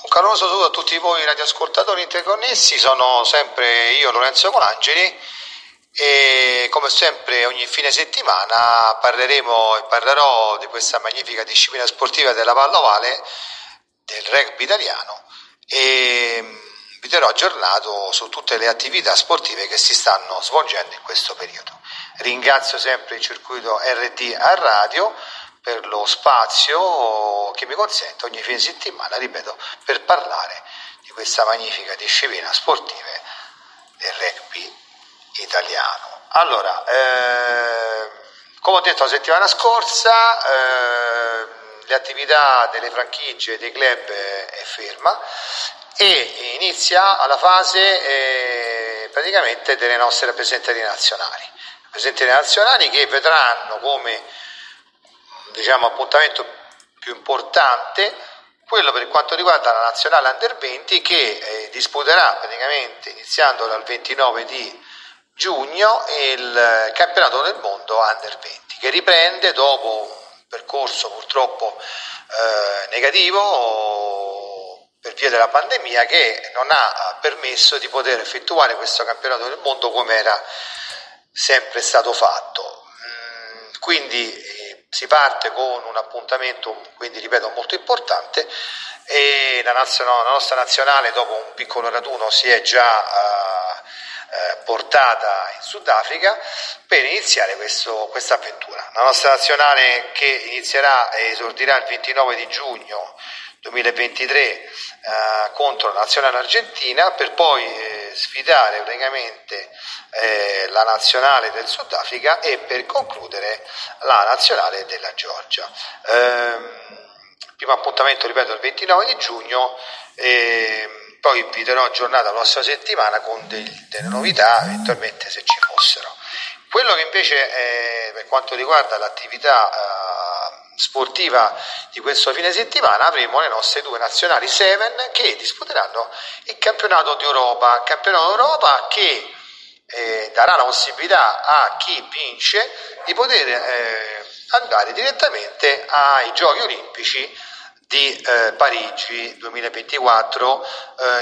Un caloroso saluto a tutti voi radioascoltatori interconnessi, sono sempre io Lorenzo Colangeli e come sempre ogni fine settimana parleremo e parlerò di questa magnifica disciplina sportiva della pallovale, del rugby italiano e mm, vi terrò aggiornato su tutte le attività sportive che si stanno svolgendo in questo periodo. Ringrazio sempre il circuito RT a radio per lo spazio che mi consente ogni fine settimana, ripeto, per parlare di questa magnifica disciplina sportiva del rugby italiano. Allora, eh, come ho detto la settimana scorsa, eh, le attività delle franchigie dei club è ferma e inizia la fase eh, praticamente delle nostre rappresentanti nazionali. Rappresentanti nazionali che vedranno come diciamo, appuntamento più importante quello per quanto riguarda la nazionale Under 20 che eh, disputerà praticamente iniziando dal 29 di giugno il campionato del mondo Under 20 che riprende dopo un percorso purtroppo eh, negativo per via della pandemia che non ha permesso di poter effettuare questo campionato del mondo come era sempre stato fatto. Mm, quindi si parte con un appuntamento, quindi ripeto, molto importante e la, nazionale, la nostra nazionale dopo un piccolo raduno si è già eh, eh, portata in Sudafrica per iniziare questa avventura. La nostra nazionale che inizierà e esordirà il 29 di giugno 2023 eh, contro la nazionale argentina per poi eh, sfidare praticamente eh, la nazionale del Sudafrica e per concludere la nazionale della Georgia. Ehm, primo appuntamento, ripeto, il 29 di giugno. Ehm, poi vi darò aggiornata la prossima settimana con dei, delle novità, eventualmente se ci fossero. Quello che invece è, per quanto riguarda l'attività eh, sportiva di questo fine settimana avremo le nostre due nazionali Seven che disputeranno il campionato d'Europa, campionato d'Europa che eh, darà la possibilità a chi vince di poter eh, andare direttamente ai giochi olimpici di eh, Parigi 2024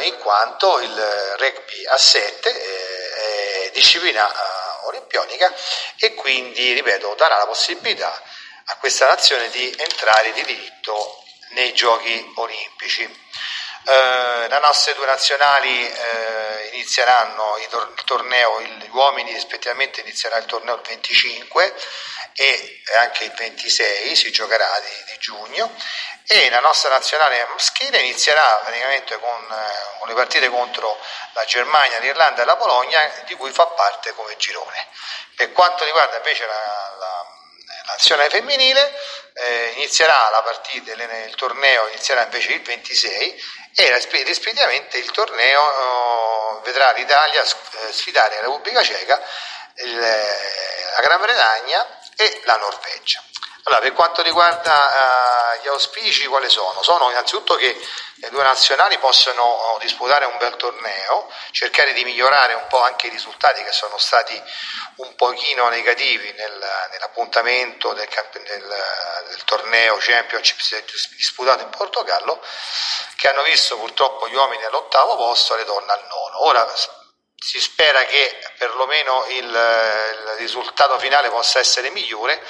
eh, in quanto il rugby a 7 eh, è disciplina eh, olimpionica e quindi ripeto darà la possibilità a questa nazione di entrare di diritto nei giochi olimpici. Eh, le nostre due nazionali eh, inizieranno il, tor- il torneo, gli uomini rispettivamente inizierà il torneo il 25 e anche il 26 si giocherà di, di giugno e la nostra nazionale maschile inizierà praticamente con, eh, con, le partite contro la Germania, l'Irlanda e la Polonia di cui fa parte come girone. Per quanto riguarda invece la, la nazionale femminile, eh, inizierà la partita, il torneo inizierà invece il 26 e rispettivamente il torneo oh, vedrà l'Italia eh, sfidare la Repubblica Ceca, il, la Gran Bretagna e la Norvegia. Allora, per quanto riguarda uh, gli auspici, quali sono? Sono innanzitutto che le due nazionali possano oh, disputare un bel torneo, cercare di migliorare un po' anche i risultati che sono stati un pochino negativi nel, nell'appuntamento del, del, del, torneo Championship disputato in Portogallo, che hanno visto purtroppo gli uomini all'ottavo posto e le donne al nono. Ora si spera che perlomeno il, il risultato finale possa essere migliore,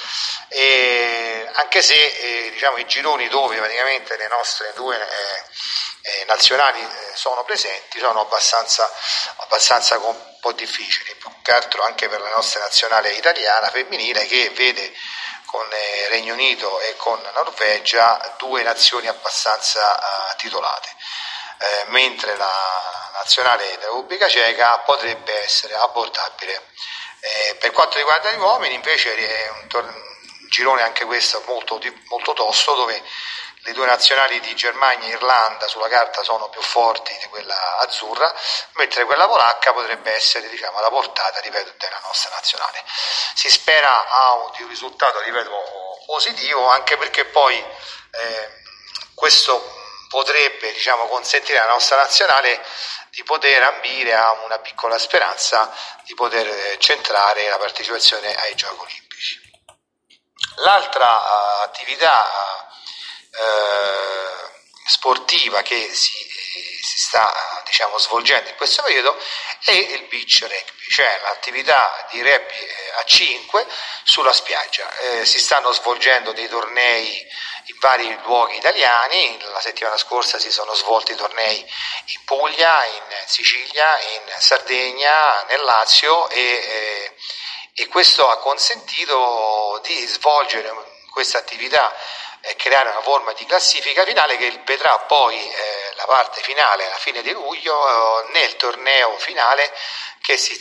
eh, anche se eh, diciamo, i gironi dove praticamente le nostre due eh, eh nazionali eh, sono presenti sono abbastanza, abbastanza un po' difficili, più che altro anche per la nostra nazionale italiana femminile che vede con il Regno Unito e con Norvegia due nazioni abbastanza uh, titolate eh, mentre la nazionale della Repubblica Ceca potrebbe essere abbordabile. Eh, per quanto riguarda gli uomini invece è un, tor- un girone anche questo molto, molto tosto dove le due nazionali di Germania e Irlanda sulla carta sono più forti di quella azzurra, mentre quella polacca potrebbe essere diciamo, alla portata ripeto, della nostra nazionale. Si spera a un risultato ripeto, positivo anche perché poi eh, questo potrebbe diciamo, consentire alla nostra nazionale di poter ambire a una piccola speranza di poter eh, centrare la partecipazione ai Giochi Olimpici. L'altra uh, attività uh, sportiva che si, eh, si sta diciamo, svolgendo in questo periodo è il beach rugby, cioè l'attività di rugby eh, a 5 sulla spiaggia. Eh, si stanno svolgendo dei tornei in vari luoghi italiani, la settimana scorsa si sono svolti tornei in Puglia, in Sicilia, in Sardegna, nel Lazio e, eh, e questo ha consentito di svolgere questa attività e creare una forma di classifica finale che vedrà poi eh, la parte finale alla fine di luglio eh, nel torneo finale che si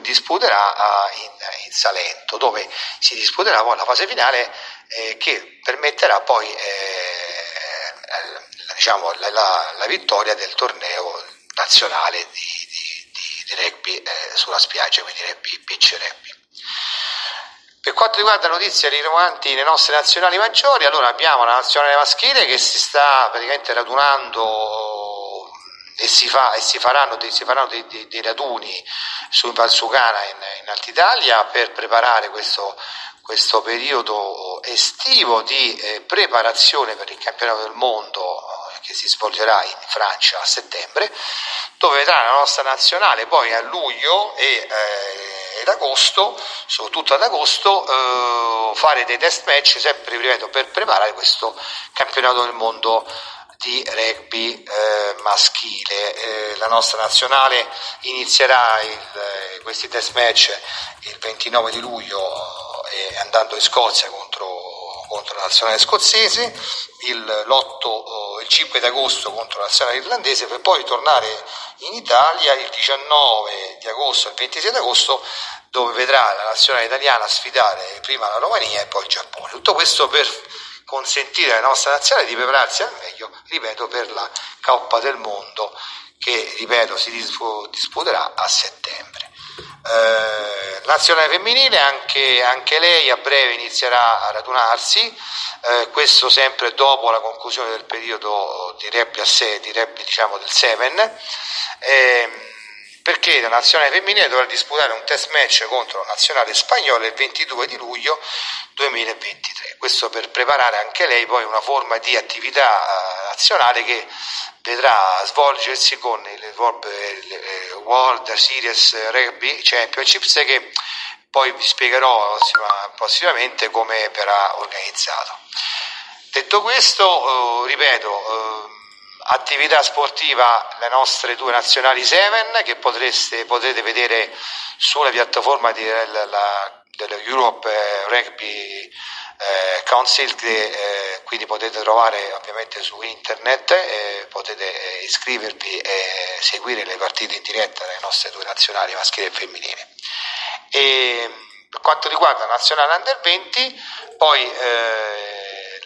disputerà eh, in, in, Salento, dove si disputerà poi la fase finale eh, che permetterà poi eh, diciamo, la, la, la, vittoria del torneo nazionale di, di, di, di rugby eh, sulla spiaggia, quindi rugby, beach rugby. Per quanto riguarda notizie rilevanti nelle nostre nazionali maggiori, allora abbiamo la nazionale maschile che si sta praticamente radunando e si, fa, e si faranno, dei, si faranno dei, dei, dei, raduni su Valsugana in, in Alta Italia per preparare questo, questo periodo estivo di eh, preparazione per il campionato del mondo eh, che si svolgerà in Francia a settembre, dove vedrà la nostra nazionale poi a luglio e eh, ed agosto, soprattutto ad agosto, eh, fare dei test match, sempre ripeto, per preparare questo campionato del mondo di rugby eh, maschile. Eh, la nostra nazionale inizierà il, eh, questi test match il 29 di luglio eh, andando in Scozia contro, contro la nazionale scozzese, il, l'8, il 5 di agosto contro la nazionale irlandese per poi tornare in Italia il 19 di agosto e il 26 di agosto dove vedrà la nazionale italiana sfidare prima la Romania e poi il Giappone. Tutto questo per consentire alla nostra nazionale di prepararsi al meglio, ripeto, per la Coppa del Mondo che, ripeto, si disputerà a settembre. Eh, nazionale femminile, anche, anche, lei a breve inizierà a radunarsi, eh, questo sempre dopo la conclusione del periodo di rugby a sé, di rugby diciamo del Seven, eh, perché la nazionale femminile dovrà disputare un test match contro la nazionale spagnola il 22 di luglio 2023, questo per preparare anche lei poi una forma di attività eh, nazionale che vedrà svolgersi con il World Series Rugby Championships che poi vi spiegherò prossimamente come verrà organizzato. Detto questo, eh, ripeto, eh, attività sportiva le nostre due nazionali Seven che potreste, potete vedere sulla piattaforma dell'Europe Rugby eh, Council che eh, quindi potete trovare ovviamente su internet, eh, potete iscrivervi e seguire le partite in diretta delle nostre due nazionali maschili e femminili. E, per quanto riguarda la nazionale under 20, poi eh,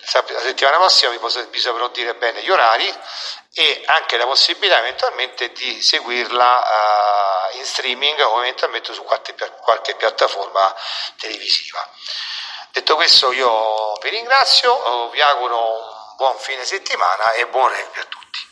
la settimana prossima vi, posso, vi saprò dire bene gli orari e anche la possibilità eventualmente di seguirla uh, in streaming o eventualmente su qualche, qualche piattaforma televisiva. Detto questo io vi ringrazio, vi auguro un buon fine settimana e buon rugby a tutti.